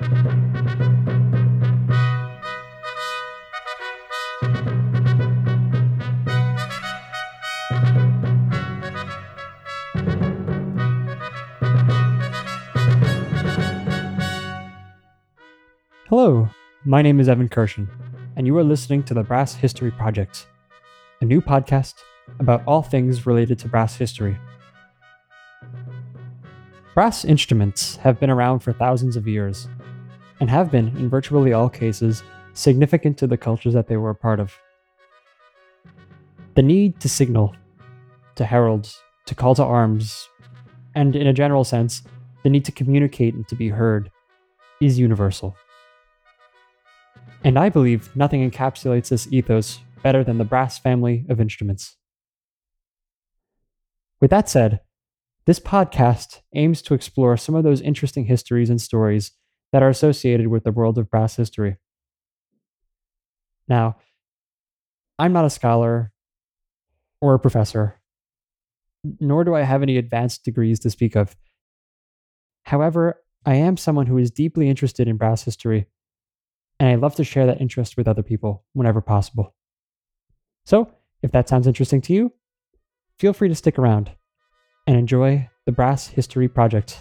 Hello, my name is Evan Kirshen, and you are listening to the Brass History Project, a new podcast about all things related to brass history. Brass instruments have been around for thousands of years, and have been, in virtually all cases, significant to the cultures that they were a part of. The need to signal, to herald, to call to arms, and in a general sense, the need to communicate and to be heard, is universal. And I believe nothing encapsulates this ethos better than the brass family of instruments. With that said, this podcast aims to explore some of those interesting histories and stories that are associated with the world of brass history. Now, I'm not a scholar or a professor, nor do I have any advanced degrees to speak of. However, I am someone who is deeply interested in brass history and I love to share that interest with other people whenever possible. So, if that sounds interesting to you, feel free to stick around and enjoy the Brass History Project.